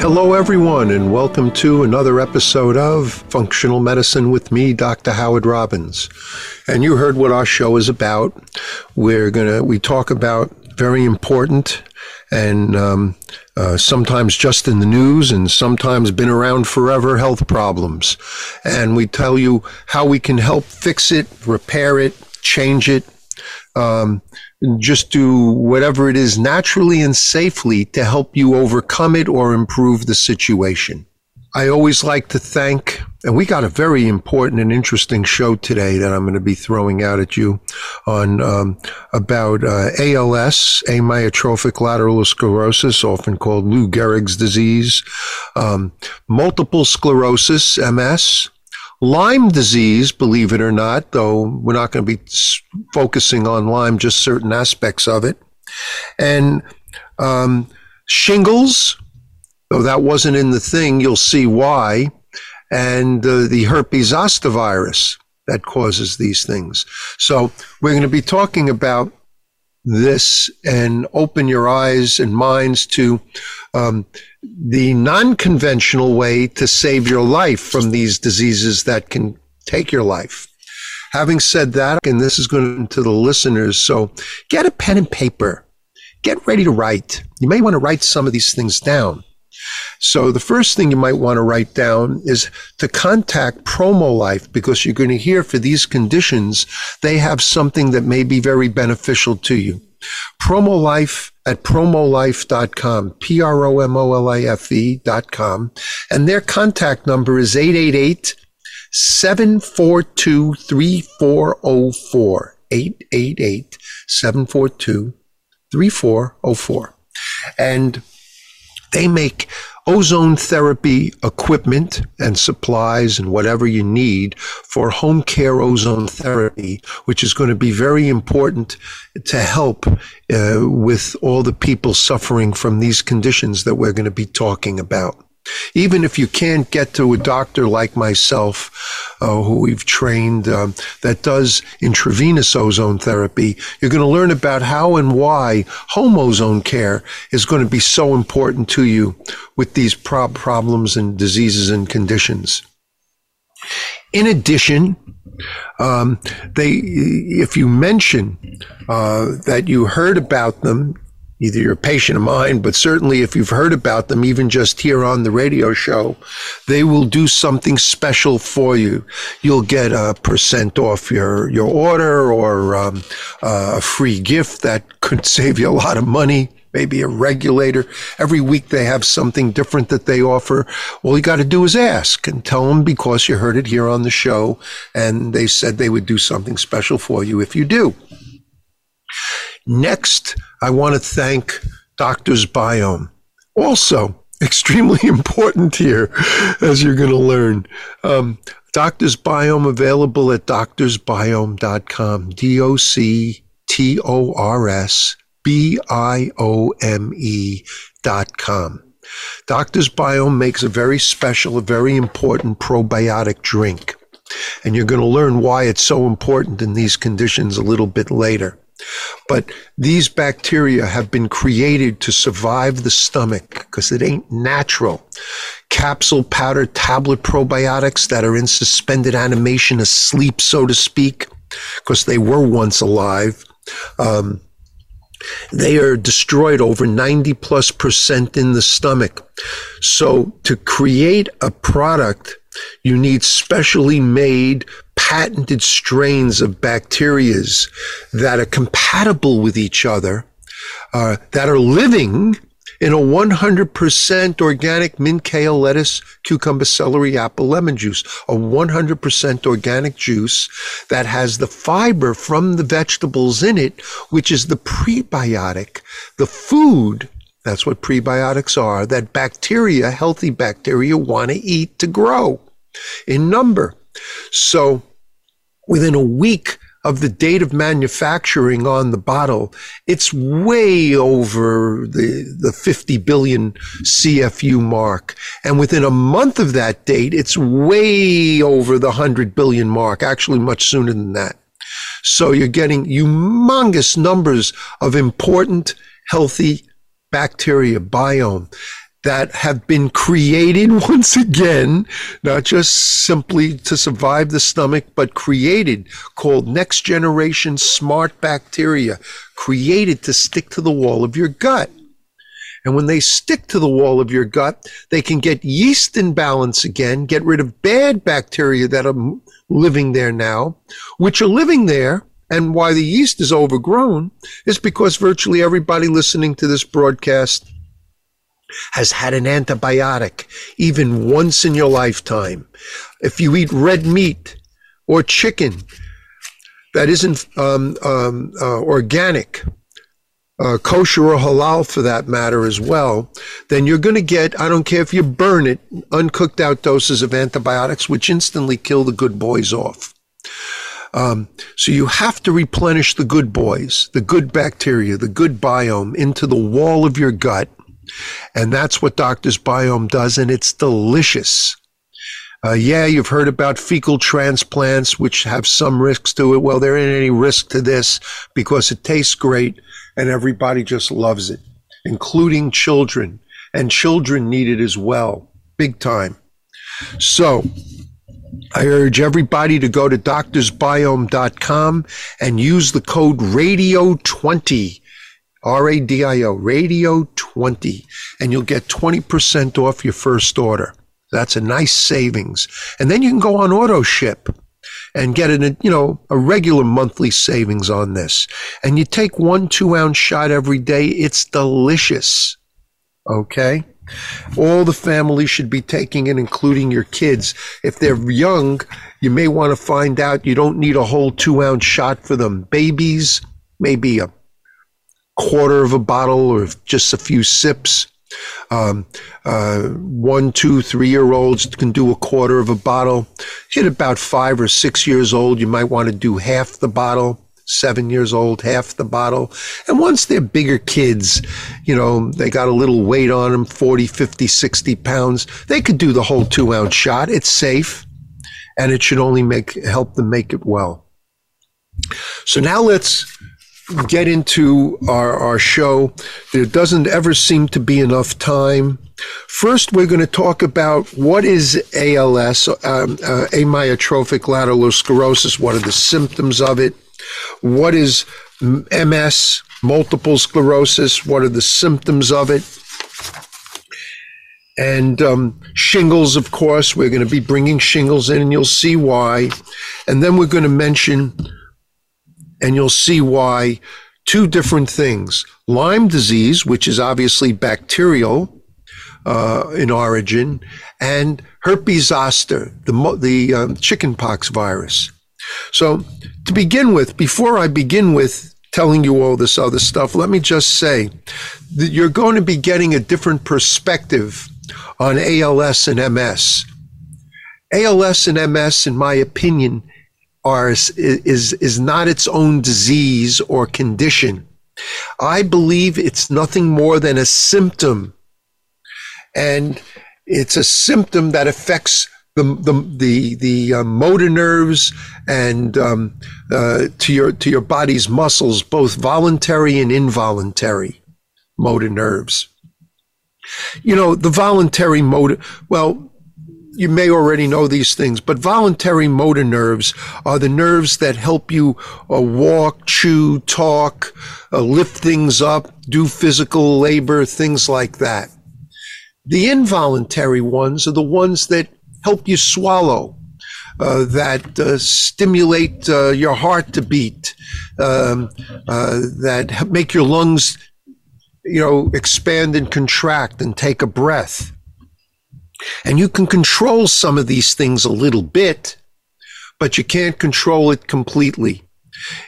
Hello, everyone, and welcome to another episode of Functional Medicine with me, Dr. Howard Robbins. And you heard what our show is about. We're gonna we talk about very important and um, uh, sometimes just in the news and sometimes been around forever health problems. And we tell you how we can help fix it, repair it, change it, um, just do whatever it is naturally and safely to help you overcome it or improve the situation. I always like to thank, and we got a very important and interesting show today that I'm going to be throwing out at you on um, about uh, ALS, amyotrophic lateral sclerosis, often called Lou Gehrig's disease, um, multiple sclerosis, MS, Lyme disease, believe it or not, though we're not going to be focusing on Lyme, just certain aspects of it, and um, shingles, though that wasn't in the thing, you'll see why, and uh, the herpes zoster virus that causes these things. So we're going to be talking about this and open your eyes and minds to um, the non conventional way to save your life from these diseases that can take your life. Having said that, and this is going to the listeners, so get a pen and paper. Get ready to write. You may want to write some of these things down. So the first thing you might want to write down is to contact PromoLife because you're going to hear for these conditions, they have something that may be very beneficial to you. PromoLife at promolife.com, P R O M O L I F E.com. And their contact number is 888 742 3404. 888 742 3404. And they make ozone therapy equipment and supplies and whatever you need for home care ozone therapy, which is going to be very important to help uh, with all the people suffering from these conditions that we're going to be talking about. Even if you can't get to a doctor like myself, uh, who we've trained um, that does intravenous ozone therapy, you're going to learn about how and why home ozone care is going to be so important to you with these prob- problems and diseases and conditions. In addition, um, they, if you mention uh, that you heard about them either you're a patient of mine, but certainly if you've heard about them, even just here on the radio show, they will do something special for you. You'll get a percent off your, your order or um, a free gift that could save you a lot of money. Maybe a regulator. Every week they have something different that they offer. All you got to do is ask and tell them because you heard it here on the show and they said they would do something special for you if you do. Next, I want to thank Doctors Biome. Also, extremely important here, as you're going to learn. Um, Doctors Biome available at doctorsbiome.com. D O C T O R S B I O M E dot com. Doctors Biome makes a very special, a very important probiotic drink. And you're going to learn why it's so important in these conditions a little bit later. But these bacteria have been created to survive the stomach because it ain't natural. Capsule, powder, tablet probiotics that are in suspended animation, asleep, so to speak, because they were once alive. Um, they are destroyed over 90 plus percent in the stomach. So to create a product, you need specially made patented strains of bacterias that are compatible with each other, uh, that are living in a 100% organic mint, kale, lettuce, cucumber, celery, apple, lemon juice, a 100% organic juice that has the fiber from the vegetables in it, which is the prebiotic, the food. That's what prebiotics are that bacteria, healthy bacteria want to eat to grow in number. So within a week of the date of manufacturing on the bottle, it's way over the, the 50 billion CFU mark. And within a month of that date, it's way over the 100 billion mark, actually much sooner than that. So you're getting humongous numbers of important, healthy bacteria biome that have been created once again, not just simply to survive the stomach, but created called next generation smart bacteria, created to stick to the wall of your gut. And when they stick to the wall of your gut, they can get yeast in balance again, get rid of bad bacteria that are living there now, which are living there. And why the yeast is overgrown is because virtually everybody listening to this broadcast has had an antibiotic even once in your lifetime. If you eat red meat or chicken that isn't um, um, uh, organic, uh, kosher or halal for that matter as well, then you're going to get, I don't care if you burn it, uncooked out doses of antibiotics, which instantly kill the good boys off. Um, so you have to replenish the good boys, the good bacteria, the good biome into the wall of your gut and that's what Doctor's Biome does, and it's delicious. Uh, yeah, you've heard about fecal transplants, which have some risks to it. Well, there ain't any risk to this because it tastes great and everybody just loves it, including children. And children need it as well, big time. So, I urge everybody to go to doctorsbiome.com and use the code RADIO20 R-A-D-I-O, Radio 20, and you'll get 20% off your first order. That's a nice savings. And then you can go on auto ship and get an, you know, a regular monthly savings on this. And you take one two ounce shot every day. It's delicious. Okay. All the family should be taking it, including your kids. If they're young, you may want to find out you don't need a whole two ounce shot for them. Babies, maybe a quarter of a bottle or just a few sips. Um, uh, one, two, three year olds can do a quarter of a bottle. Hit about five or six years old, you might want to do half the bottle. Seven years old, half the bottle. And once they're bigger kids, you know, they got a little weight on them 40, 50, 60 pounds, they could do the whole two ounce shot. It's safe and it should only make help them make it well. So now let's get into our, our show. There doesn't ever seem to be enough time. First, we're going to talk about what is ALS, um, uh, amyotrophic lateral sclerosis. What are the symptoms of it? What is MS, multiple sclerosis? What are the symptoms of it? And um, shingles, of course, we're going to be bringing shingles in, and you'll see why. And then we're going to mention and you'll see why two different things. Lyme disease, which is obviously bacterial uh, in origin, and herpes zoster, the, the um, chickenpox virus. So, to begin with, before I begin with telling you all this other stuff, let me just say that you're going to be getting a different perspective on ALS and MS. ALS and MS, in my opinion, are is is not its own disease or condition. I believe it's nothing more than a symptom, and it's a symptom that affects the the the, the uh, motor nerves and um, uh, to your to your body's muscles, both voluntary and involuntary motor nerves. You know the voluntary motor. Well, you may already know these things, but voluntary motor nerves are the nerves that help you uh, walk, chew, talk, uh, lift things up, do physical labor, things like that. The involuntary ones are the ones that help you swallow, uh, that uh, stimulate uh, your heart to beat, um, uh, that make your lungs, you know, expand and contract and take a breath. And you can control some of these things a little bit, but you can't control it completely.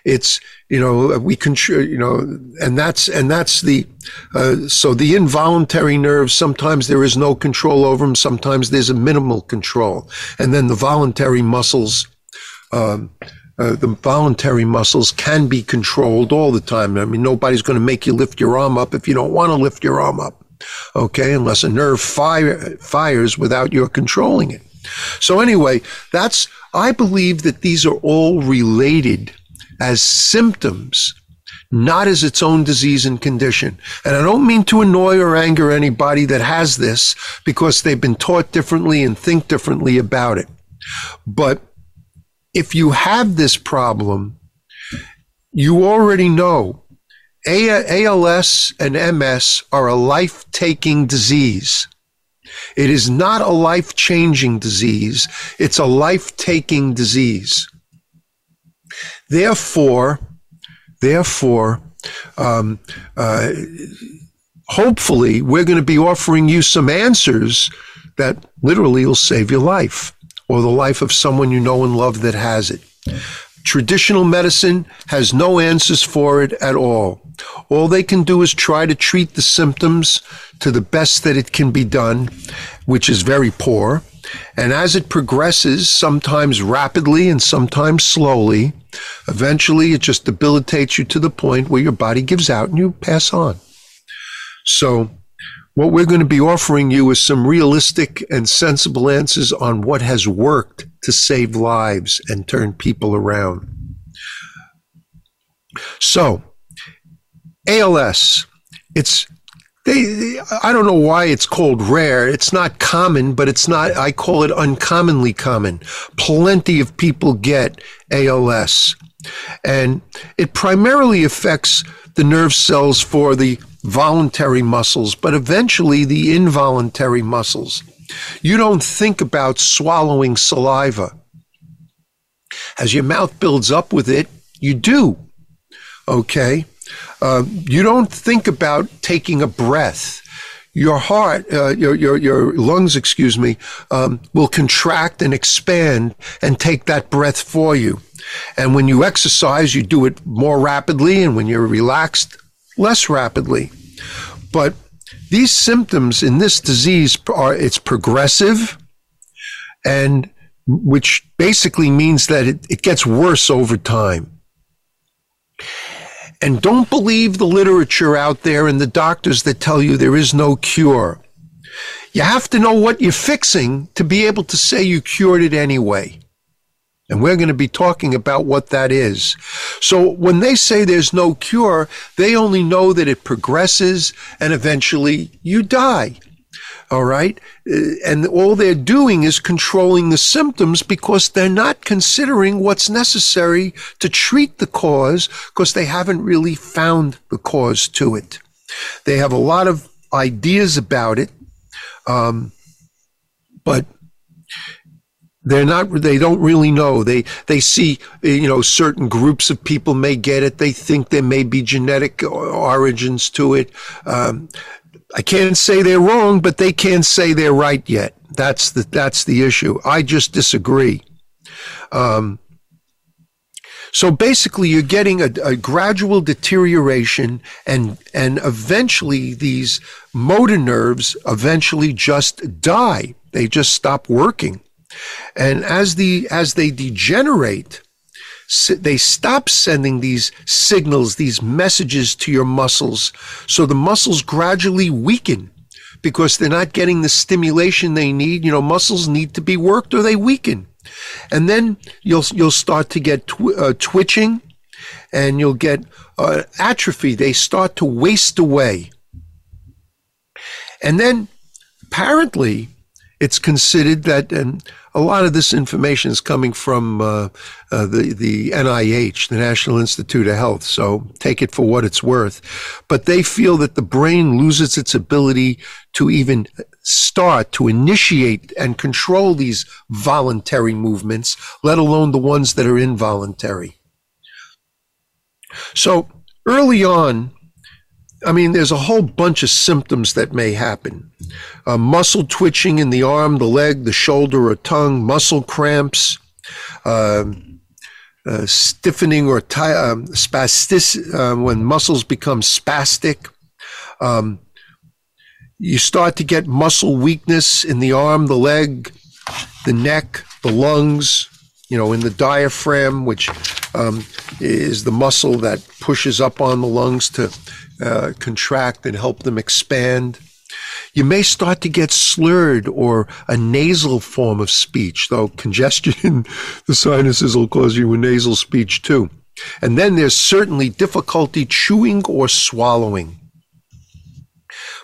It's you know, we can, you know, and that's, and that's the, uh, so the involuntary nerves, sometimes there is no control over them. Sometimes there's a minimal control. And then the voluntary muscles, um, uh, the voluntary muscles can be controlled all the time. I mean, nobody's going to make you lift your arm up if you don't want to lift your arm up. Okay. Unless a nerve fire, fires without your controlling it. So anyway, that's, I believe that these are all related as symptoms, not as its own disease and condition. And I don't mean to annoy or anger anybody that has this because they've been taught differently and think differently about it. But if you have this problem, you already know ALS and MS are a life taking disease. It is not a life changing disease, it's a life taking disease. Therefore, therefore, um, uh, hopefully, we're going to be offering you some answers that literally will save your life or the life of someone you know and love that has it. Traditional medicine has no answers for it at all. All they can do is try to treat the symptoms to the best that it can be done, which is very poor. And as it progresses, sometimes rapidly and sometimes slowly, eventually it just debilitates you to the point where your body gives out and you pass on. So, what we're going to be offering you is some realistic and sensible answers on what has worked to save lives and turn people around. So, ALS, it's they, I don't know why it's called rare. It's not common, but it's not, I call it uncommonly common. Plenty of people get ALS. And it primarily affects the nerve cells for the voluntary muscles, but eventually the involuntary muscles. You don't think about swallowing saliva. As your mouth builds up with it, you do. Okay? Uh, you don't think about taking a breath. Your heart, uh, your, your, your lungs, excuse me, um, will contract and expand and take that breath for you. And when you exercise, you do it more rapidly. And when you're relaxed, less rapidly. But these symptoms in this disease are, it's progressive and which basically means that it, it gets worse over time. And don't believe the literature out there and the doctors that tell you there is no cure. You have to know what you're fixing to be able to say you cured it anyway. And we're going to be talking about what that is. So when they say there's no cure, they only know that it progresses and eventually you die. All right. Uh, and all they're doing is controlling the symptoms because they're not considering what's necessary to treat the cause because they haven't really found the cause to it. They have a lot of ideas about it. Um, but they're not they don't really know they they see you know certain groups of people may get it they think there may be genetic origins to it um, I can't say they're wrong, but they can't say they're right yet. That's the that's the issue. I just disagree. Um, so basically, you're getting a, a, gradual deterioration, and and eventually these motor nerves eventually just die. They just stop working, and as the as they degenerate, they stop sending these signals, these messages to your muscles. So the muscles gradually weaken because they're not getting the stimulation they need. You know, muscles need to be worked or they weaken. And then you'll, you'll start to get tw- uh, twitching and you'll get uh, atrophy. They start to waste away. And then apparently it's considered that, and a lot of this information is coming from uh, uh, the the NIH, the National Institute of Health. So take it for what it's worth. But they feel that the brain loses its ability to even start to initiate and control these voluntary movements, let alone the ones that are involuntary. So early on, I mean, there's a whole bunch of symptoms that may happen. Uh, muscle twitching in the arm, the leg, the shoulder, or tongue, muscle cramps, uh, uh, stiffening or ty- um, spastic, uh, when muscles become spastic. Um, you start to get muscle weakness in the arm, the leg, the neck, the lungs, you know, in the diaphragm, which um, is the muscle that pushes up on the lungs to uh, contract and help them expand. You may start to get slurred or a nasal form of speech, though congestion in the sinuses will cause you a nasal speech too. And then there's certainly difficulty chewing or swallowing.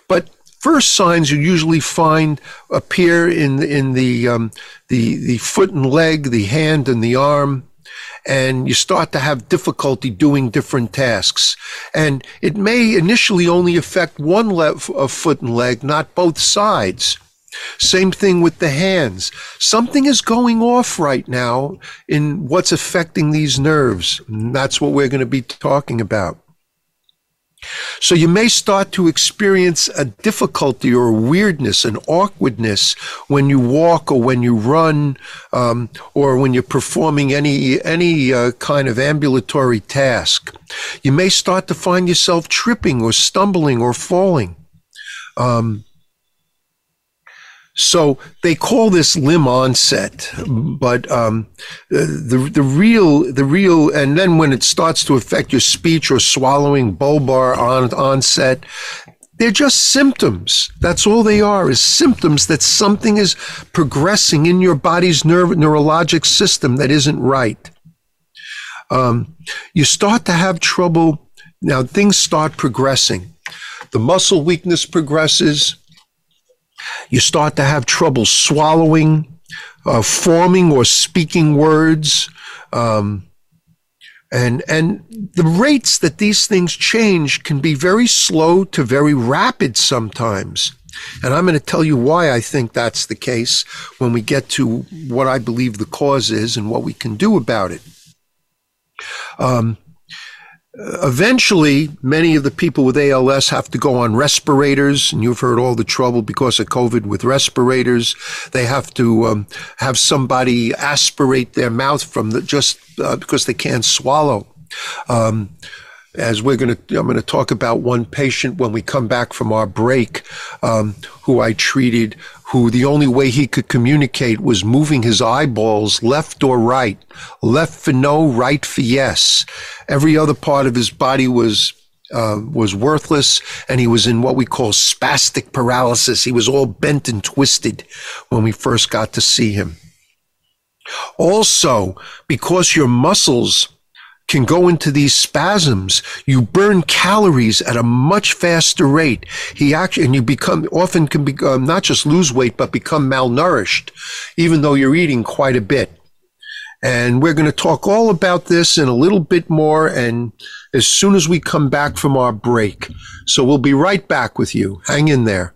But first signs you usually find appear in in the um, the the foot and leg, the hand and the arm, and you start to have difficulty doing different tasks. And it may initially only affect one le- foot and leg, not both sides. Same thing with the hands. Something is going off right now in what's affecting these nerves. And that's what we're going to be talking about. So you may start to experience a difficulty or a weirdness, an awkwardness when you walk or when you run, um, or when you're performing any any uh, kind of ambulatory task. You may start to find yourself tripping or stumbling or falling. Um, so they call this limb onset, but um, the the real the real and then when it starts to affect your speech or swallowing, bulbar on, onset, they're just symptoms. That's all they are is symptoms that something is progressing in your body's nerve neurologic system that isn't right. Um, you start to have trouble. Now things start progressing. The muscle weakness progresses you start to have trouble swallowing, uh, forming or speaking words. Um, and, and the rates that these things change can be very slow to very rapid sometimes. And I'm going to tell you why I think that's the case when we get to what I believe the cause is and what we can do about it. Um, eventually, many of the people with ALS have to go on respirators, and you've heard all the trouble because of COVID with respirators. They have to um, have somebody aspirate their mouth from the, just uh, because they can't swallow. Um, as we're going to, I'm going to talk about one patient when we come back from our break, um, who I treated, who the only way he could communicate was moving his eyeballs left or right, left for no, right for yes. Every other part of his body was uh, was worthless, and he was in what we call spastic paralysis. He was all bent and twisted when we first got to see him. Also, because your muscles can go into these spasms. You burn calories at a much faster rate. He actually, and you become often can become um, not just lose weight, but become malnourished, even though you're eating quite a bit. And we're going to talk all about this and a little bit more. And as soon as we come back from our break. So we'll be right back with you. Hang in there.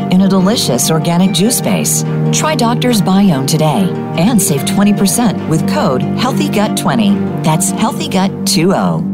in a delicious organic juice base. Try Doctor's Biome today and save 20% with code HEALTHYGUT20. That's HEALTHYGUT20.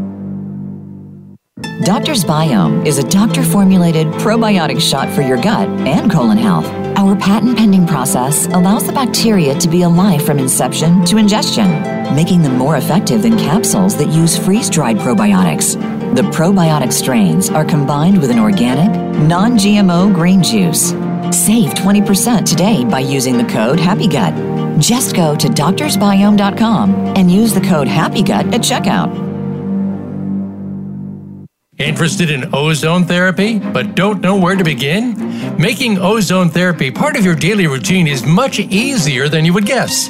Doctor's Biome is a doctor formulated probiotic shot for your gut and colon health. Our patent pending process allows the bacteria to be alive from inception to ingestion, making them more effective than capsules that use freeze dried probiotics. The probiotic strains are combined with an organic, non GMO green juice. Save 20% today by using the code HAPPYGUT. Just go to doctorsbiome.com and use the code HAPPYGUT at checkout. Interested in ozone therapy, but don't know where to begin? Making ozone therapy part of your daily routine is much easier than you would guess.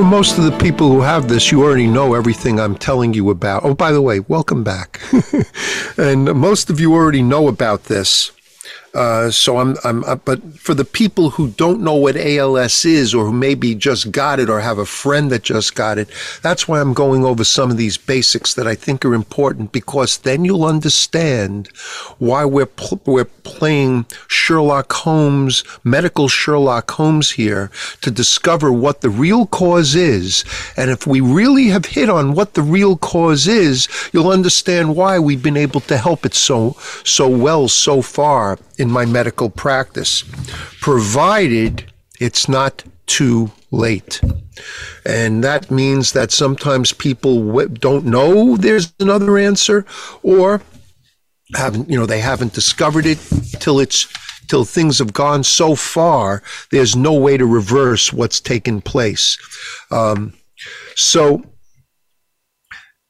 for most of the people who have this, you already know everything I'm telling you about. Oh, by the way, welcome back. and most of you already know about this. Uh, so I'm, I'm, uh, but for the people who don't know what ALS is or who maybe just got it or have a friend that just got it, that's why I'm going over some of these basics that I think are important because then you'll understand why we're, pl- we're playing Sherlock Holmes, medical Sherlock Holmes here to discover what the real cause is. And if we really have hit on what the real cause is, you'll understand why we've been able to help it so, so well so far in my medical practice, provided it's not too late. And that means that sometimes people don't know there's another answer or haven't, you know, they haven't discovered it till it's till things have gone so far, there's no way to reverse what's taken place. Um, so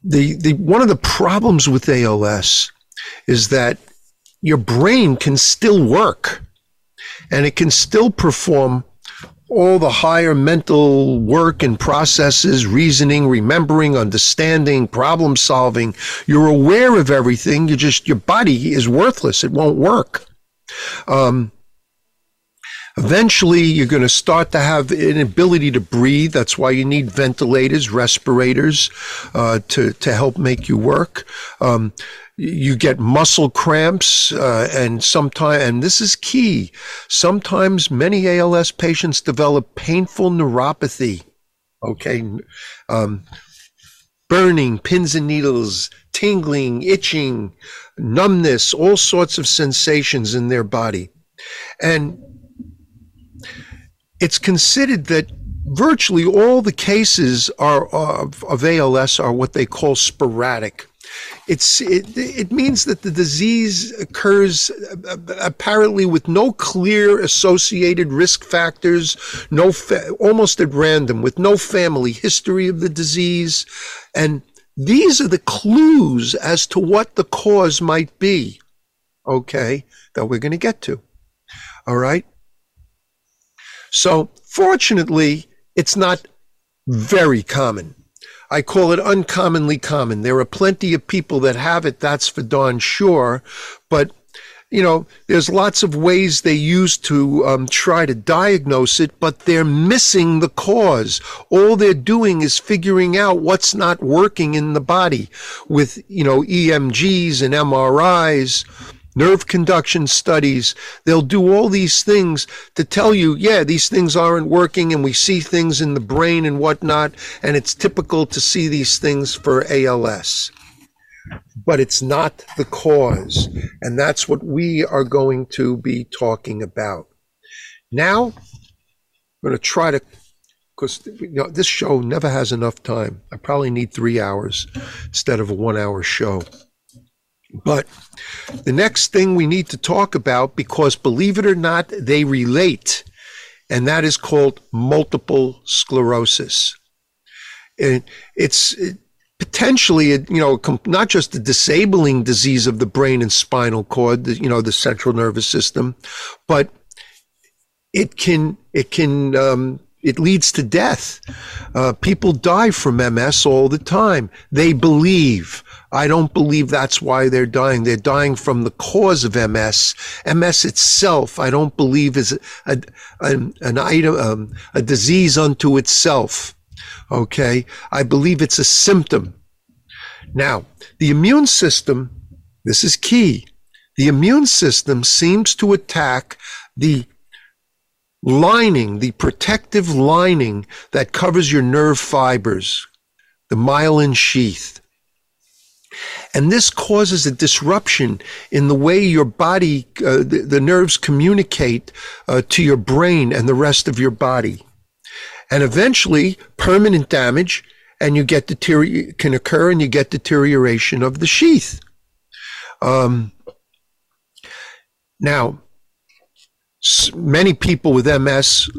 the, the one of the problems with ALS is that your brain can still work and it can still perform all the higher mental work and processes, reasoning, remembering, understanding, problem solving. You're aware of everything. You just, your body is worthless. It won't work. Um, Eventually, you're going to start to have an ability to breathe. That's why you need ventilators, respirators uh, to to help make you work. Um, you get muscle cramps uh, and sometimes and this is key. Sometimes many als patients develop painful neuropathy okay? Um, burning pins and needles tingling itching numbness all sorts of sensations in their body. And it's considered that virtually all the cases are of, of als are what they call sporadic it's it, it means that the disease occurs uh, apparently with no clear associated risk factors, no fa- almost at random, with no family history of the disease, and these are the clues as to what the cause might be. Okay, that we're going to get to. All right. So, fortunately, it's not very common. I call it uncommonly common. There are plenty of people that have it, that's for darn sure. But, you know, there's lots of ways they use to um, try to diagnose it, but they're missing the cause. All they're doing is figuring out what's not working in the body with, you know, EMGs and MRIs nerve conduction studies. They'll do all these things to tell you, yeah, these things aren't working and we see things in the brain and whatnot. And it's typical to see these things for ALS. But it's not the cause. And that's what we are going to be talking about. Now, I'm going to try to because you know, this show never has enough time. I probably need three hours instead of a one hour show. But the next thing we need to talk about, because believe it or not, they relate, and that is called multiple sclerosis. And it's potentially, you know, not just a disabling disease of the brain and spinal cord, you know, the central nervous system, but it can it can um, it leads to death. Uh, people die from MS all the time. They believe. I don't believe that's why they're dying. They're dying from the cause of MS. MS itself, I don't believe is a, a an, item, um, a disease unto itself. Okay. I believe it's a symptom. Now, the immune system, this is key. The immune system seems to attack the lining, the protective lining that covers your nerve fibers, the myelin sheath. And this causes a disruption in the way your body, uh, the, the, nerves communicate uh, to your brain and the rest of your body. And eventually, permanent damage and you get deterior- can occur and you get deterioration of the sheath. Um, now, many people with MS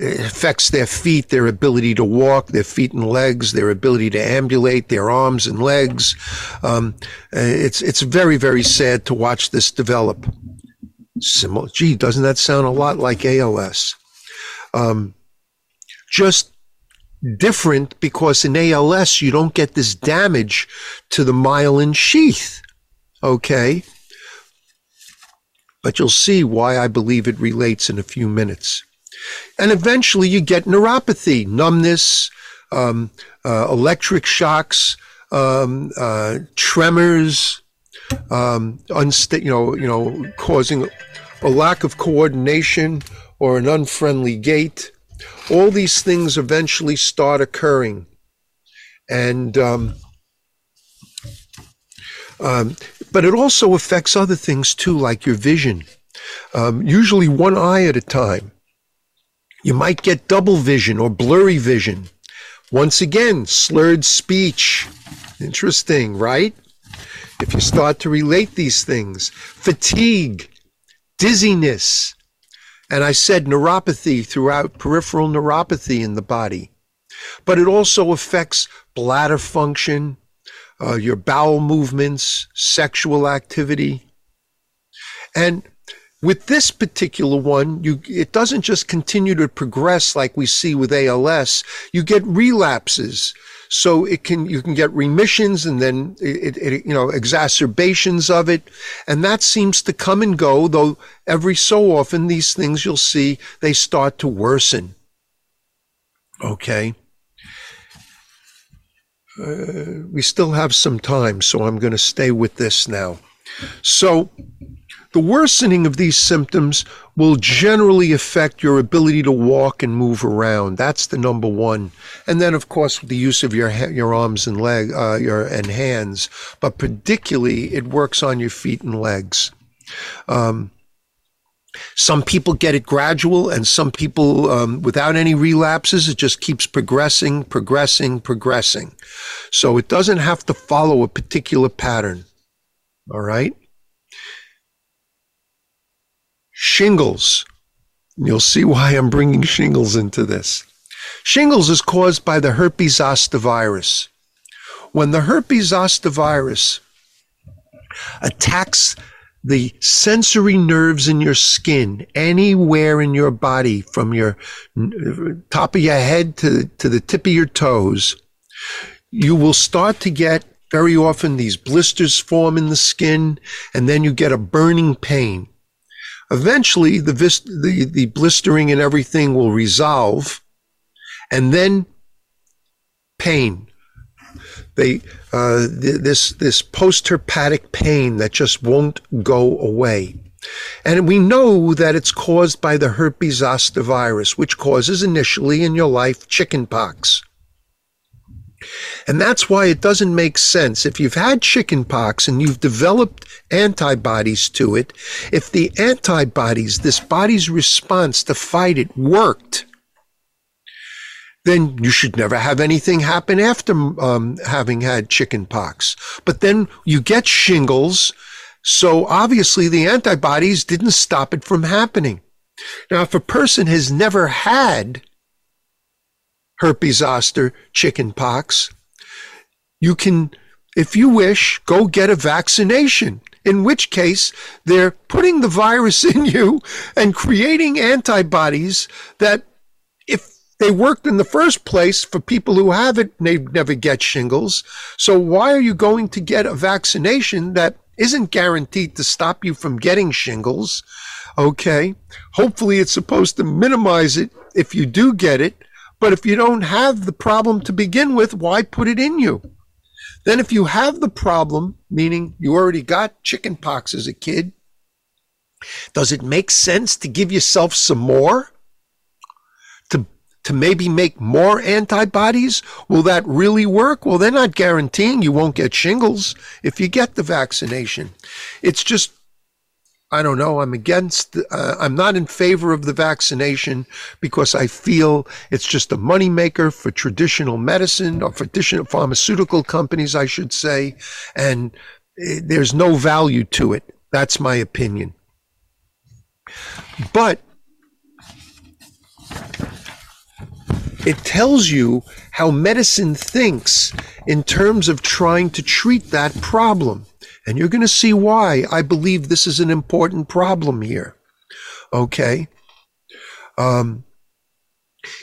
affects their feet, their ability to walk, their feet and legs, their ability to ambulate, their arms and legs. Um, it's it's very very sad to watch this develop. Similar, gee, doesn't that sound a lot like ALS? Um, just different because in ALS you don't get this damage to the myelin sheath. Okay but you'll see why I believe it relates in a few minutes. And eventually you get neuropathy, numbness, um, uh, electric shocks, um, uh, tremors, um, unsta- you know, you know, causing a lack of coordination or an unfriendly gait. All these things eventually start occurring, and um, um, but it also affects other things too, like your vision. Um, usually one eye at a time. You might get double vision or blurry vision. Once again, slurred speech. Interesting, right? If you start to relate these things, fatigue, dizziness, and I said neuropathy throughout peripheral neuropathy in the body. But it also affects bladder function, uh, your bowel movements, sexual activity. And with this particular one, you it doesn't just continue to progress like we see with ALS. You get relapses. So it can you can get remissions and then it, it, you know exacerbations of it, and that seems to come and go. Though every so often these things you'll see they start to worsen. Okay. Uh, we still have some time, so I'm going to stay with this now. So, the worsening of these symptoms will generally affect your ability to walk and move around. That's the number one. And then, of course, the use of your your arms and leg, uh, your and hands. But particularly, it works on your feet and legs. Um, some people get it gradual, and some people um, without any relapses. It just keeps progressing, progressing, progressing. So it doesn't have to follow a particular pattern. All right? Shingles. You'll see why I'm bringing shingles into this. Shingles is caused by the herpes zoster virus. When the herpes zoster virus attacks the sensory nerves in your skin, anywhere in your body, from your top of your head to, to the tip of your toes, you will start to get very often these blisters form in the skin, and then you get a burning pain. Eventually, the, vis- the, the blistering and everything will resolve, and then pain they uh, th- this this post-herpetic pain that just won't go away. And we know that it's caused by the herpes zoster virus, which causes initially in your life chickenpox. And that's why it doesn't make sense. If you've had chickenpox and you've developed antibodies to it, if the antibodies, this body's response to fight it worked, then you should never have anything happen after um, having had chicken pox. But then you get shingles. So obviously the antibodies didn't stop it from happening. Now, if a person has never had herpes zoster chicken pox, you can, if you wish, go get a vaccination. In which case, they're putting the virus in you and creating antibodies that they worked in the first place for people who have it, they never get shingles. So why are you going to get a vaccination that isn't guaranteed to stop you from getting shingles? Okay. Hopefully it's supposed to minimize it if you do get it. But if you don't have the problem to begin with, why put it in you? Then if you have the problem, meaning you already got chicken pox as a kid, does it make sense to give yourself some more? To, maybe make more antibodies? Will that really work? Well, they're not guaranteeing you won't get shingles if you get the vaccination. It's just I don't know. I'm against, uh, I'm not in favor of the vaccination because I feel it's just a moneymaker for traditional medicine or for traditional pharmaceutical companies, I should say. And uh, there's no value to it. That's my opinion. But it tells you how medicine thinks in terms of trying to treat that problem. And you're going to see why I believe this is an important problem here. Okay. Um,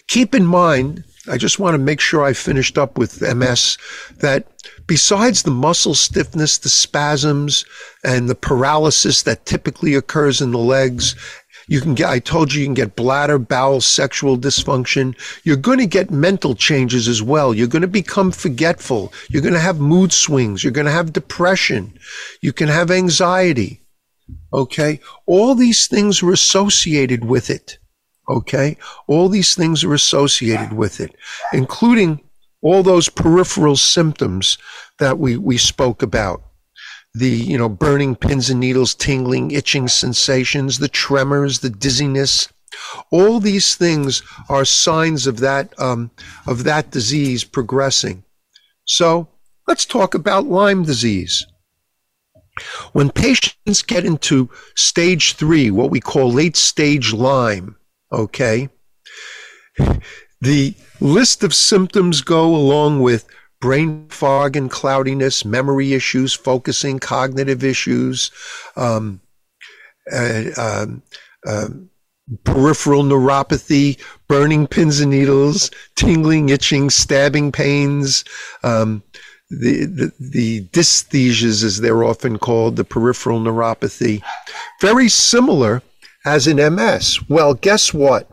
keep in mind, I just want to make sure I finished up with MS that besides the muscle stiffness, the spasms, and the paralysis that typically occurs in the legs you can get, I told you, you can get bladder, bowel, sexual dysfunction. You're going to get mental changes as well. You're going to become forgetful. You're going to have mood swings. You're going to have depression. You can have anxiety. Okay. All these things are associated with it. Okay. All these things are associated with it, including all those peripheral symptoms that we, we spoke about the you know burning pins and needles tingling itching sensations the tremors the dizziness. All these things are signs of that um, of that disease progressing. So let's talk about lyme disease. When patients get into stage three what we call late stage lyme okay the list of symptoms go along with brain fog and cloudiness, memory issues, focusing, cognitive issues, um, uh, um, uh, peripheral neuropathy, burning pins and needles, tingling, itching, stabbing pains, um, the, the, the dysthesias, as they're often called, the peripheral neuropathy. Very similar as in MS. Well, guess what?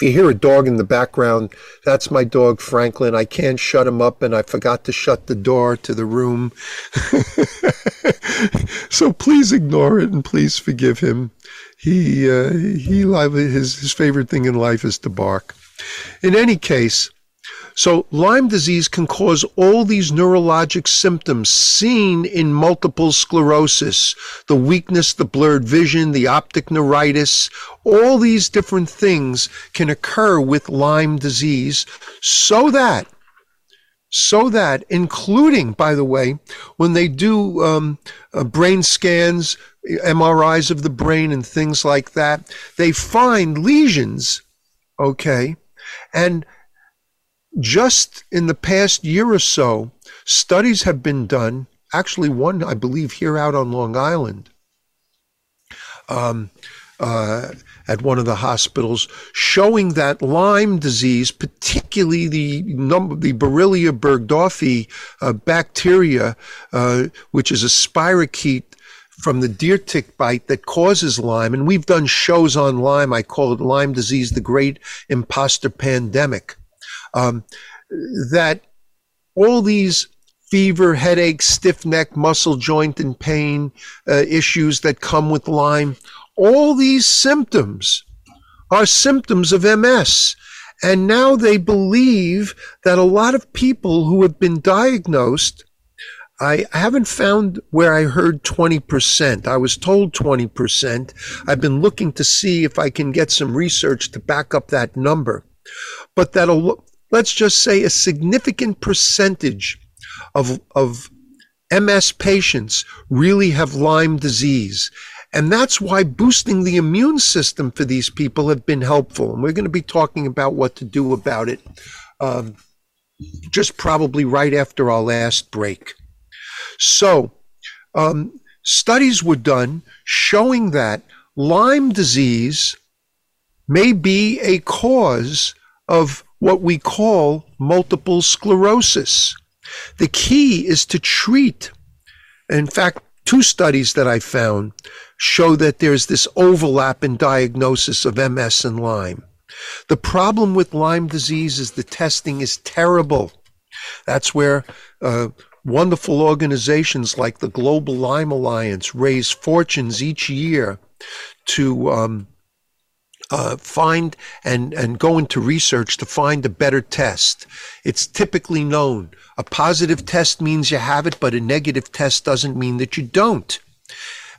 If you hear a dog in the background, that's my dog Franklin. I can't shut him up, and I forgot to shut the door to the room. so please ignore it and please forgive him. He uh, he his his favorite thing in life is to bark. In any case, so Lyme disease can cause all these neurologic symptoms seen in multiple sclerosis, the weakness, the blurred vision, the optic neuritis, all these different things can occur with Lyme disease so that so that, including, by the way, when they do um, uh, brain scans, MRIs of the brain, and things like that, they find lesions, okay, and just in the past year or so, studies have been done. Actually, one, I believe, here out on Long Island, um, uh, at one of the hospitals, showing that Lyme disease, particularly the number, the Borrelia burgdorferi uh, bacteria, uh, which is a spirochete from the deer tick bite that causes Lyme, and we've done shows on Lyme. I call it Lyme disease, the great imposter pandemic um, that all these fever, headache, stiff neck, muscle joint and pain uh, issues that come with Lyme, all these symptoms are symptoms of MS. And now they believe that a lot of people who have been diagnosed, I haven't found where I heard 20%. I was told 20%. I've been looking to see if I can get some research to back up that number. But that let's just say a significant percentage of, of MS patients really have Lyme disease. And that's why boosting the immune system for these people have been helpful. And we're going to be talking about what to do about it um, just probably right after our last break. So, um, studies were done showing that Lyme disease may be a cause of what we call multiple sclerosis. The key is to treat. In fact, two studies that I found show that there's this overlap in diagnosis of MS and Lyme. The problem with Lyme disease is the testing is terrible. That's where uh, wonderful organizations like the Global Lyme Alliance raise fortunes each year to um, uh, find and, and go into research to find a better test. It's typically known. A positive test means you have it, but a negative test doesn't mean that you don't.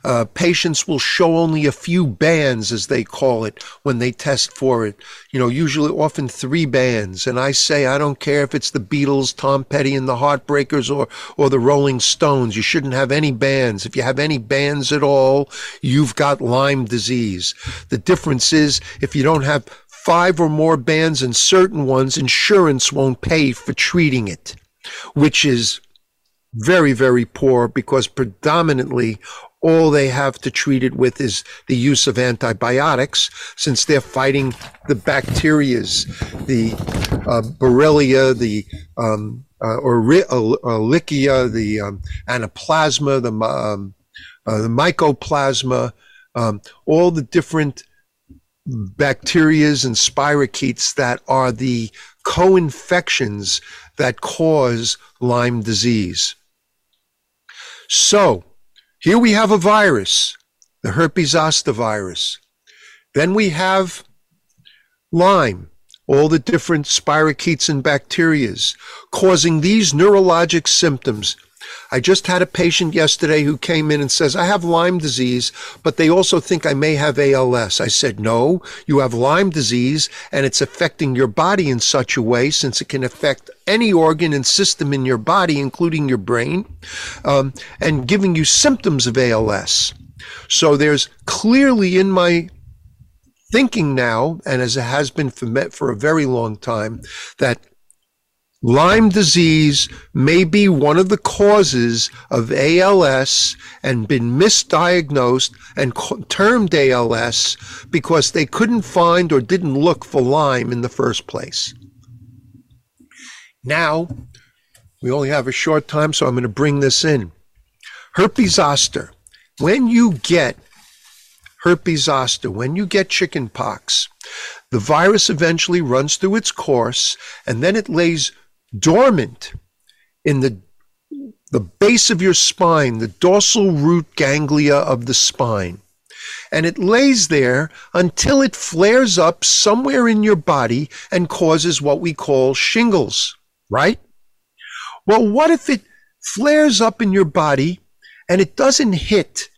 Uh, patients will show only a few bands, as they call it, when they test for it. You know, usually often three bands. And I say, I don't care if it's the Beatles, Tom Petty and the Heartbreakers or, or the Rolling Stones. You shouldn't have any bands. If you have any bands at all, you've got Lyme disease. The difference is if you don't have five or more bands and certain ones, insurance won't pay for treating it, which is very, very poor because predominantly all they have to treat it with is the use of antibiotics since they're fighting the bacterias, the uh, Borrelia, the um, uh, or Ehrlichia, the um, Anaplasma, the, um, uh, the Mycoplasma, um, all the different bacterias and spirochetes that are the co-infections that cause Lyme disease. So, here we have a virus, the herpes zoster virus. Then we have Lyme, all the different spirochetes and bacterias causing these neurologic symptoms I just had a patient yesterday who came in and says, I have Lyme disease, but they also think I may have ALS. I said, no, you have Lyme disease and it's affecting your body in such a way since it can affect any organ and system in your body, including your brain, um, and giving you symptoms of ALS. So there's clearly in my thinking now, and as it has been for, for a very long time, that Lyme disease may be one of the causes of ALS and been misdiagnosed and termed ALS because they couldn't find or didn't look for Lyme in the first place. Now, we only have a short time, so I'm going to bring this in. Herpes zoster. When you get herpes zoster, when you get chickenpox, the virus eventually runs through its course and then it lays dormant in the the base of your spine, the dorsal root ganglia of the spine. And it lays there until it flares up somewhere in your body and causes what we call shingles, right? Well, what if it flares up in your body and it doesn't hit,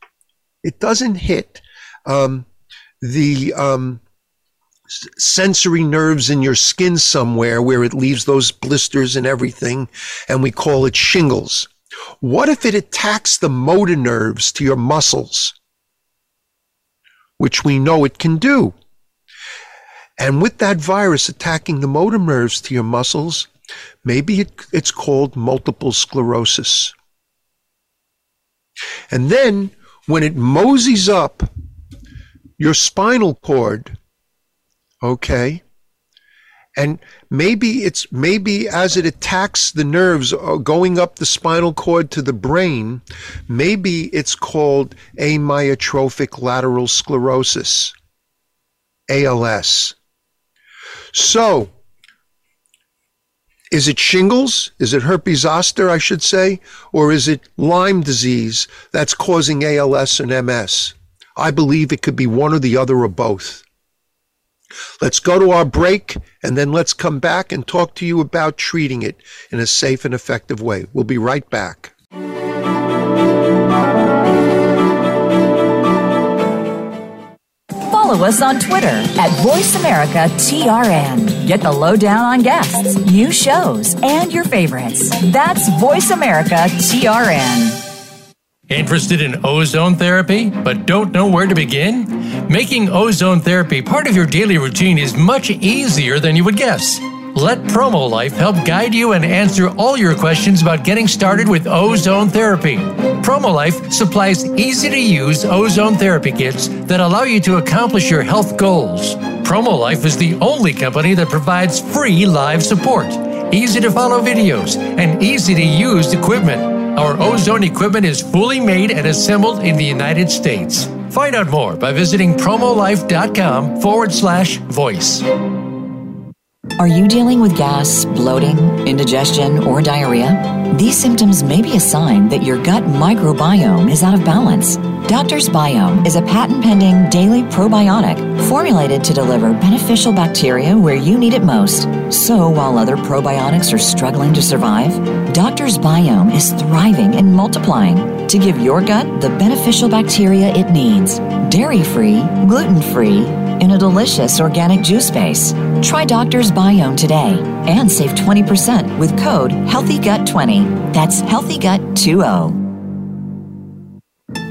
it doesn't hit um, the um, sensory nerves in your skin somewhere where it leaves those blisters and everything, and we call it shingles. What if it attacks the motor nerves to your muscles, which we know it can do? And with that virus attacking the motor nerves to your muscles, maybe it, it's called multiple sclerosis. And then when it moseys up your spinal cord, Okay. And maybe it's maybe as it attacks the nerves uh, going up the spinal cord to the brain, maybe it's called amyotrophic lateral sclerosis, ALS. So, is it shingles? Is it herpes zoster, I should say? Or is it Lyme disease that's causing ALS and MS? I believe it could be one or the other or both. Let's go to our break and then let's come back and talk to you about treating it in a safe and effective way. We'll be right back. Follow us on Twitter at VoiceAmericaTRN. Get the lowdown on guests, new shows, and your favorites. That's VoiceAmericaTRN. Interested in ozone therapy, but don't know where to begin? Making ozone therapy part of your daily routine is much easier than you would guess. Let Promo Life help guide you and answer all your questions about getting started with ozone therapy. Promo Life supplies easy to use ozone therapy kits that allow you to accomplish your health goals. Promo Life is the only company that provides free live support, easy to follow videos, and easy to use equipment. Our ozone equipment is fully made and assembled in the United States. Find out more by visiting promolife.com forward slash voice. Are you dealing with gas, bloating, indigestion, or diarrhea? These symptoms may be a sign that your gut microbiome is out of balance. Doctor's Biome is a patent pending daily probiotic formulated to deliver beneficial bacteria where you need it most. So while other probiotics are struggling to survive, Doctor's Biome is thriving and multiplying to give your gut the beneficial bacteria it needs. Dairy free, gluten free, in a delicious organic juice base. Try Doctor's Biome today and save 20% with code HEALTHYGUT20. That's HEALTHYGUT20.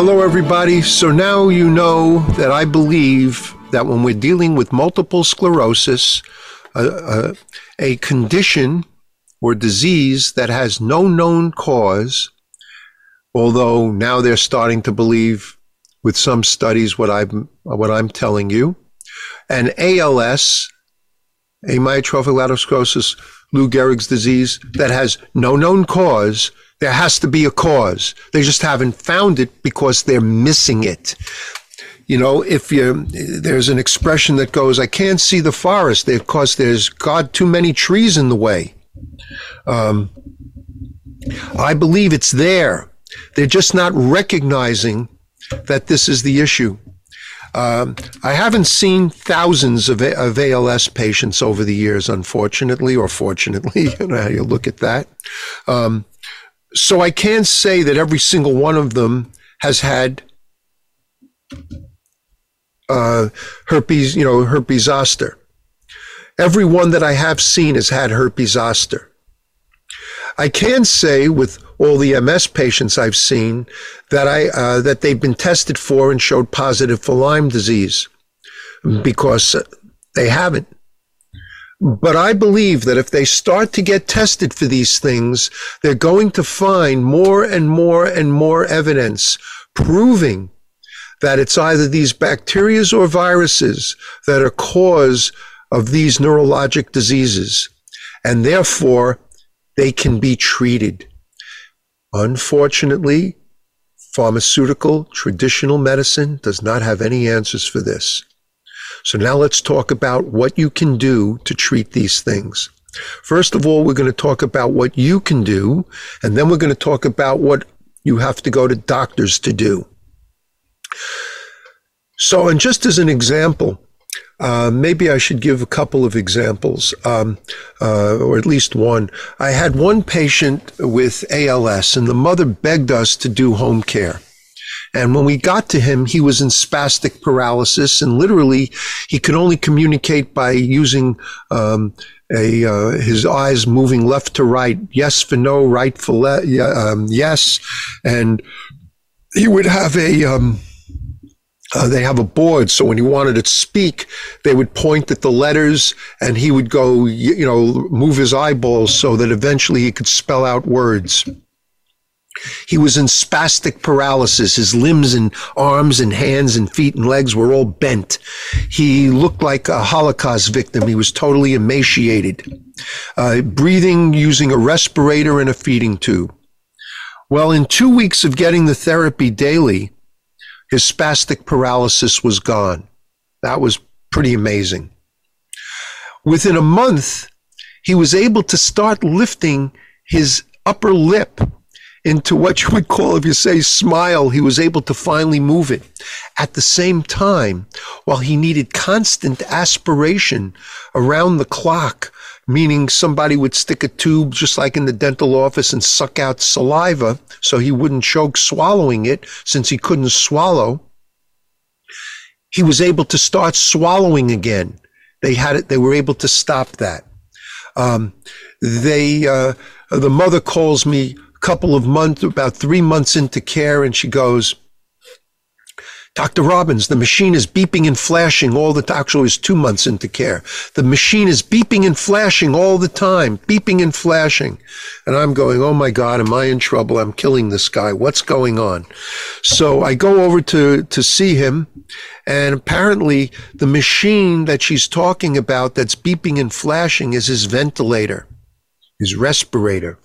Hello, everybody. So now you know that I believe that when we're dealing with multiple sclerosis, uh, uh, a condition or disease that has no known cause, although now they're starting to believe with some studies what I'm what I'm telling you, and ALS, amyotrophic lateral sclerosis, Lou Gehrig's disease that has no known cause there has to be a cause. They just haven't found it because they're missing it. You know, if you, there's an expression that goes, I can't see the forest because there's God too many trees in the way. Um, I believe it's there. They're just not recognizing that this is the issue. Um, I haven't seen thousands of, of, ALS patients over the years, unfortunately, or fortunately, you know how you look at that. Um, so I can't say that every single one of them has had uh, herpes, you know, herpes zoster. Every one that I have seen has had herpes zoster. I can say with all the MS patients I've seen that I uh, that they've been tested for and showed positive for Lyme disease because they haven't. But I believe that if they start to get tested for these things, they're going to find more and more and more evidence proving that it's either these bacteria or viruses that are cause of these neurologic diseases. And therefore, they can be treated. Unfortunately, pharmaceutical traditional medicine does not have any answers for this. So now let's talk about what you can do to treat these things. First of all, we're going to talk about what you can do, and then we're going to talk about what you have to go to doctors to do. So, and just as an example, uh, maybe I should give a couple of examples, um, uh, or at least one. I had one patient with ALS, and the mother begged us to do home care. And when we got to him, he was in spastic paralysis, and literally, he could only communicate by using um, a uh, his eyes moving left to right, yes for no, right for le- um, yes, and he would have a. Um, uh, they have a board, so when he wanted to speak, they would point at the letters, and he would go, you know, move his eyeballs so that eventually he could spell out words. He was in spastic paralysis. His limbs and arms and hands and feet and legs were all bent. He looked like a Holocaust victim. He was totally emaciated, uh, breathing using a respirator and a feeding tube. Well, in two weeks of getting the therapy daily, his spastic paralysis was gone. That was pretty amazing. Within a month, he was able to start lifting his upper lip into what you would call, if you say smile, he was able to finally move it. At the same time, while he needed constant aspiration around the clock, meaning somebody would stick a tube just like in the dental office and suck out saliva so he wouldn't choke swallowing it since he couldn't swallow. He was able to start swallowing again. They had it, they were able to stop that. Um, they, uh, the mother calls me couple of months, about three months into care, and she goes, Dr. Robbins, the machine is beeping and flashing all the time. Actually, it's two months into care. The machine is beeping and flashing all the time, beeping and flashing. And I'm going, oh my God, am I in trouble? I'm killing this guy. What's going on? So I go over to, to see him. And apparently the machine that she's talking about that's beeping and flashing is his ventilator, his respirator.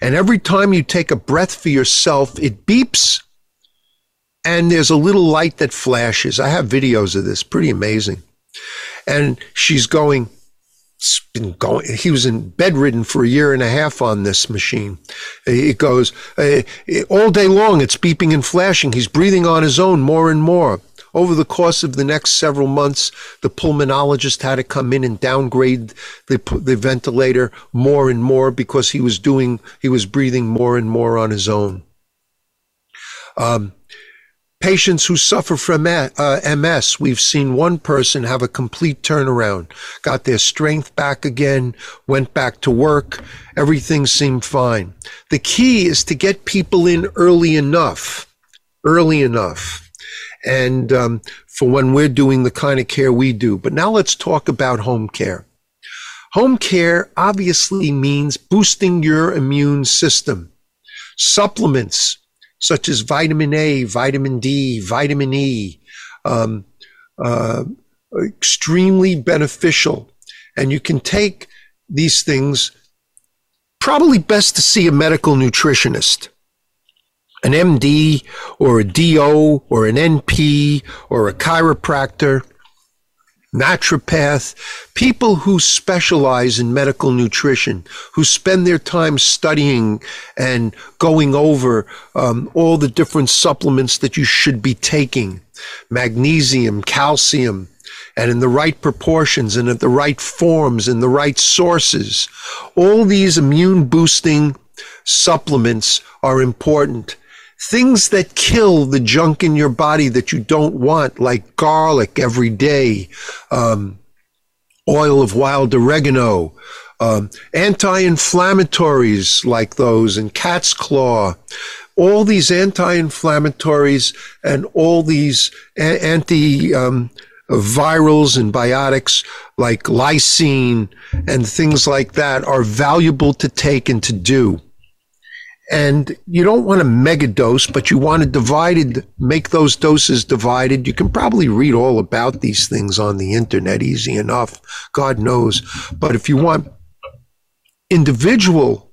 And every time you take a breath for yourself, it beeps and there's a little light that flashes. I have videos of this, pretty amazing. And she's going, been going, he was in bedridden for a year and a half on this machine. It goes uh, all day long. It's beeping and flashing. He's breathing on his own more and more. Over the course of the next several months, the pulmonologist had to come in and downgrade the, the ventilator more and more because he was doing, he was breathing more and more on his own. Um, Patients who suffer from uh, MS, we've seen one person have a complete turnaround, got their strength back again, went back to work. Everything seemed fine. The key is to get people in early enough, early enough and um, for when we're doing the kind of care we do. But now let's talk about home care. Home care obviously means boosting your immune system. Supplements such as vitamin A, vitamin D, vitamin E, um, uh, extremely beneficial. And you can take these things, probably best to see a medical nutritionist an MD or a DO or an NP or a chiropractor, naturopath, people who specialize in medical nutrition, who spend their time studying and going over um, all the different supplements that you should be taking, magnesium, calcium, and in the right proportions and at the right forms and the right sources. All these immune boosting supplements are important things that kill the junk in your body that you don't want, like garlic every day, um, oil of wild oregano, um, anti-inflammatories like those, and cat's claw. All these anti-inflammatories and all these a- anti um, virals and biotics like lysine and things like that are valuable to take and to do and you don't want a mega dose, but you want to divided, make those doses divided. You can probably read all about these things on the internet easy enough. God knows. But if you want individual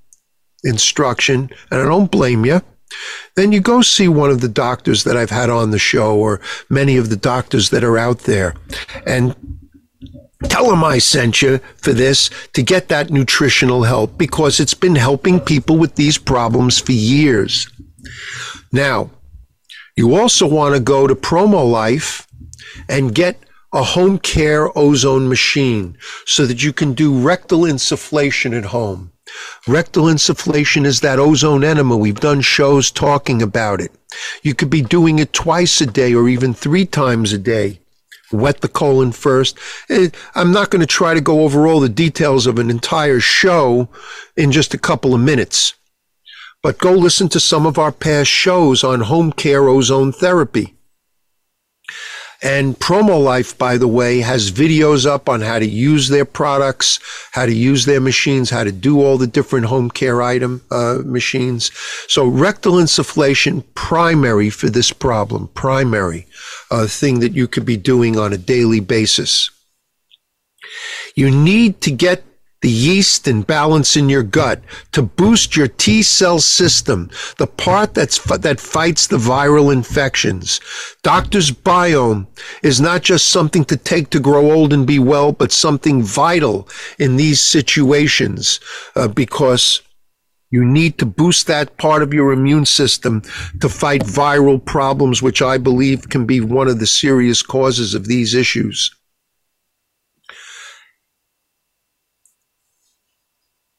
instruction, and I don't blame you, then you go see one of the doctors that I've had on the show or many of the doctors that are out there and Tell them I sent you for this to get that nutritional help because it's been helping people with these problems for years. Now, you also want to go to Promo Life and get a home care ozone machine so that you can do rectal insufflation at home. Rectal insufflation is that ozone enema. We've done shows talking about it. You could be doing it twice a day or even three times a day wet the colon first. Eh, I'm not going to try to go over all the details of an entire show in just a couple of minutes. But go listen to some of our past shows on home care ozone therapy. And PromoLife, by the way, has videos up on how to use their products, how to use their machines, how to do all the different home care item uh, machines. So rectal insufflation, primary for this problem, primary uh, thing that you could be doing on a daily basis. You need to get the yeast and balance in your gut to boost your T cell system, the part that's that fights the viral infections. Doctor's biome is not just something to take to grow old and be well, but something vital in these situations uh, because you need to boost that part of your immune system to fight viral problems, which I believe can be one of the serious causes of these issues.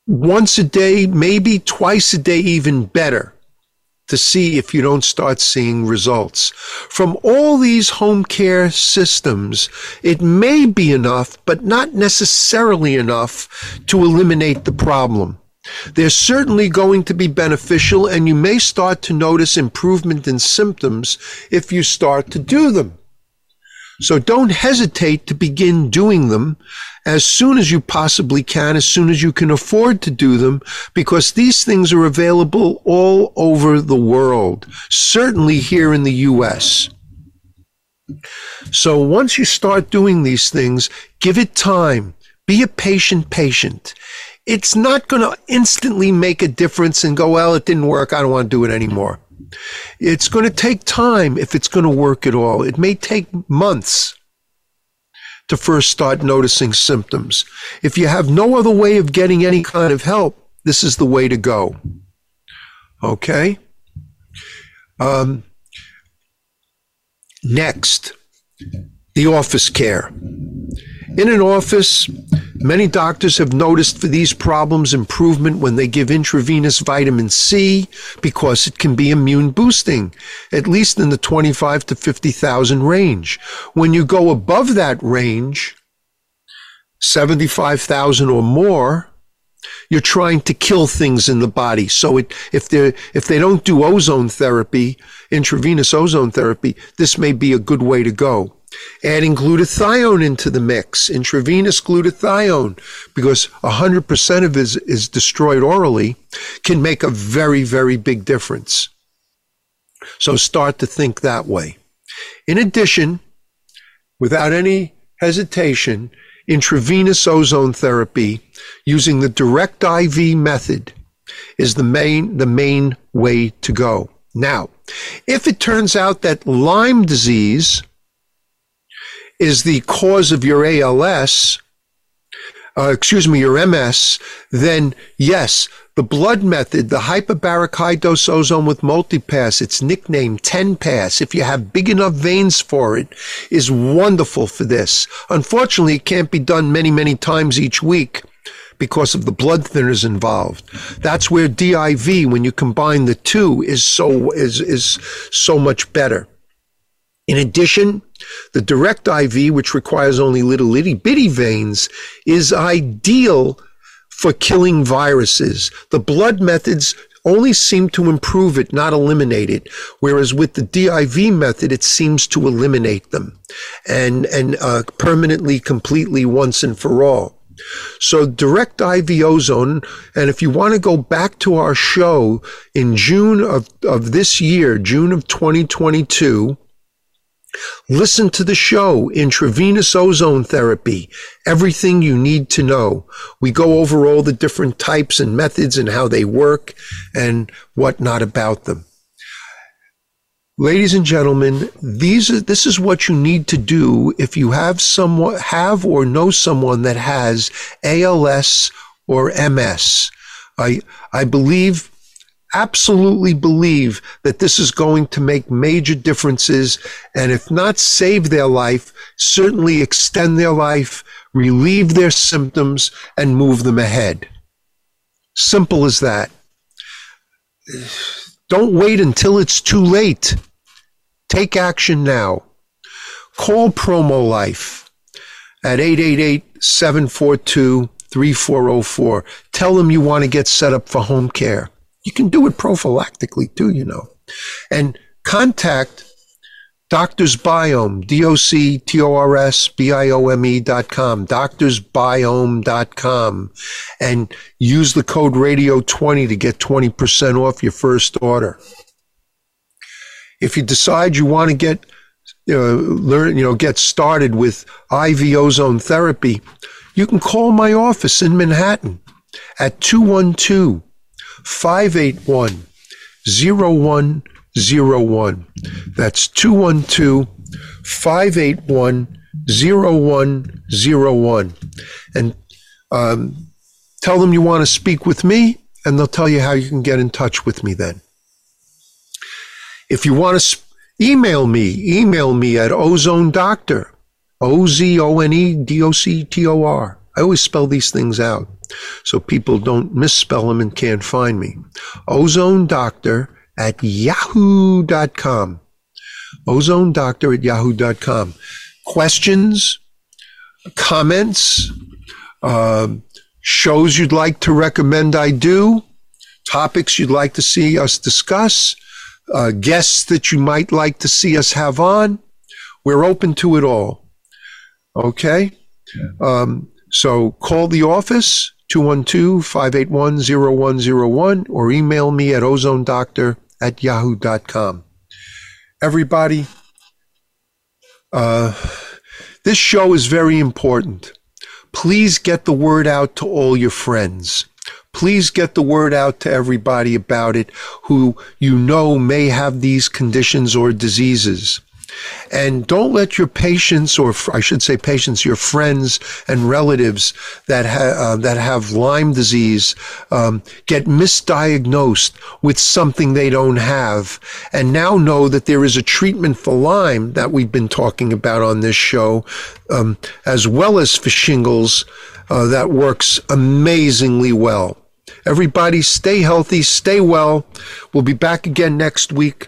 Once a day, maybe twice a day, even better to see if you don't start seeing results. From all these home care systems, it may be enough, but not necessarily enough to eliminate the problem. They're certainly going to be beneficial, and you may start to notice improvement in symptoms if you start to do them. So don't hesitate to begin doing them as soon as you possibly can, as soon as you can afford to do them, because these things are available all over the world, certainly here in the US. So once you start doing these things, give it time. Be a patient patient. It's not going to instantly make a difference and go, well, it didn't work. I don't want to do it anymore. It's going to take time if it's going to work at all. It may take months to first start noticing symptoms. If you have no other way of getting any kind of help, this is the way to go. Okay? Um, next, the office care. In an office, many doctors have noticed for these problems improvement when they give intravenous vitamin C because it can be immune boosting, at least in the 25 to 50,000 range. When you go above that range, 75,000 or more, you're trying to kill things in the body. So it, if they if they don't do ozone therapy, intravenous ozone therapy, this may be a good way to go adding glutathione into the mix, intravenous glutathione, because 100% of it is, is destroyed orally, can make a very, very big difference. So start to think that way. In addition, without any hesitation, intravenous ozone therapy using the direct IV method is the main, the main way to go. Now, if it turns out that Lyme disease is the cause of your ALS, uh, excuse me, your MS, then yes, the blood method, the hyperbaric high dose ozone with multipass, it's nicknamed 10 pass, if you have big enough veins for it, is wonderful for this. Unfortunately, it can't be done many, many times each week because of the blood thinners involved. That's where DIV, when you combine the two, is so, is, is so much better. In addition, the direct IV, which requires only little itty bitty veins, is ideal for killing viruses. The blood methods only seem to improve it, not eliminate it. Whereas with the DIV method, it seems to eliminate them and, and uh, permanently, completely, once and for all. So direct IV ozone, and if you want to go back to our show in June of, of this year, June of 2022, Listen to the show, Intravenous Ozone Therapy, everything you need to know. We go over all the different types and methods and how they work and what not about them. Ladies and gentlemen, these are, this is what you need to do if you have someone, have or know someone that has ALS or MS. I, I believe absolutely believe that this is going to make major differences and if not save their life, certainly extend their life, relieve their symptoms and move them ahead. Simple as that. Don't wait until it's too late. Take action now. Call Promo Life at 888 742 3404. Tell them you want to get set up for home care. You can do it prophylactically too, you know. And contact Doctor's Biome, D-O-C-T-O-R-S-B-I-O-M-E dot com, dot com, and use the code radio20 to get 20% off your first order. If you decide you want to get uh, learn, you know, get started with IV ozone therapy, you can call my office in Manhattan at 212 581 0101. That's 212 581 0101. And um, tell them you want to speak with me, and they'll tell you how you can get in touch with me then. If you want to sp- email me, email me at ozone doctor, O Z O N E D O C T O R. I always spell these things out so people don't misspell them and can't find me. Ozone doctor at yahoo.com. Ozone doctor at yahoo.com. Questions, comments, uh, shows you'd like to recommend I do, topics you'd like to see us discuss, uh, guests that you might like to see us have on. We're open to it all. Okay? Um, so call the office, 212-581-0101, or email me at ozonedoctor at yahoo.com. Everybody, uh, this show is very important. Please get the word out to all your friends. Please get the word out to everybody about it who you know may have these conditions or diseases. And don't let your patients, or I should say patients, your friends and relatives that, ha- uh, that have Lyme disease um, get misdiagnosed with something they don't have. And now know that there is a treatment for Lyme that we've been talking about on this show, um, as well as for shingles, uh, that works amazingly well. Everybody stay healthy, stay well. We'll be back again next week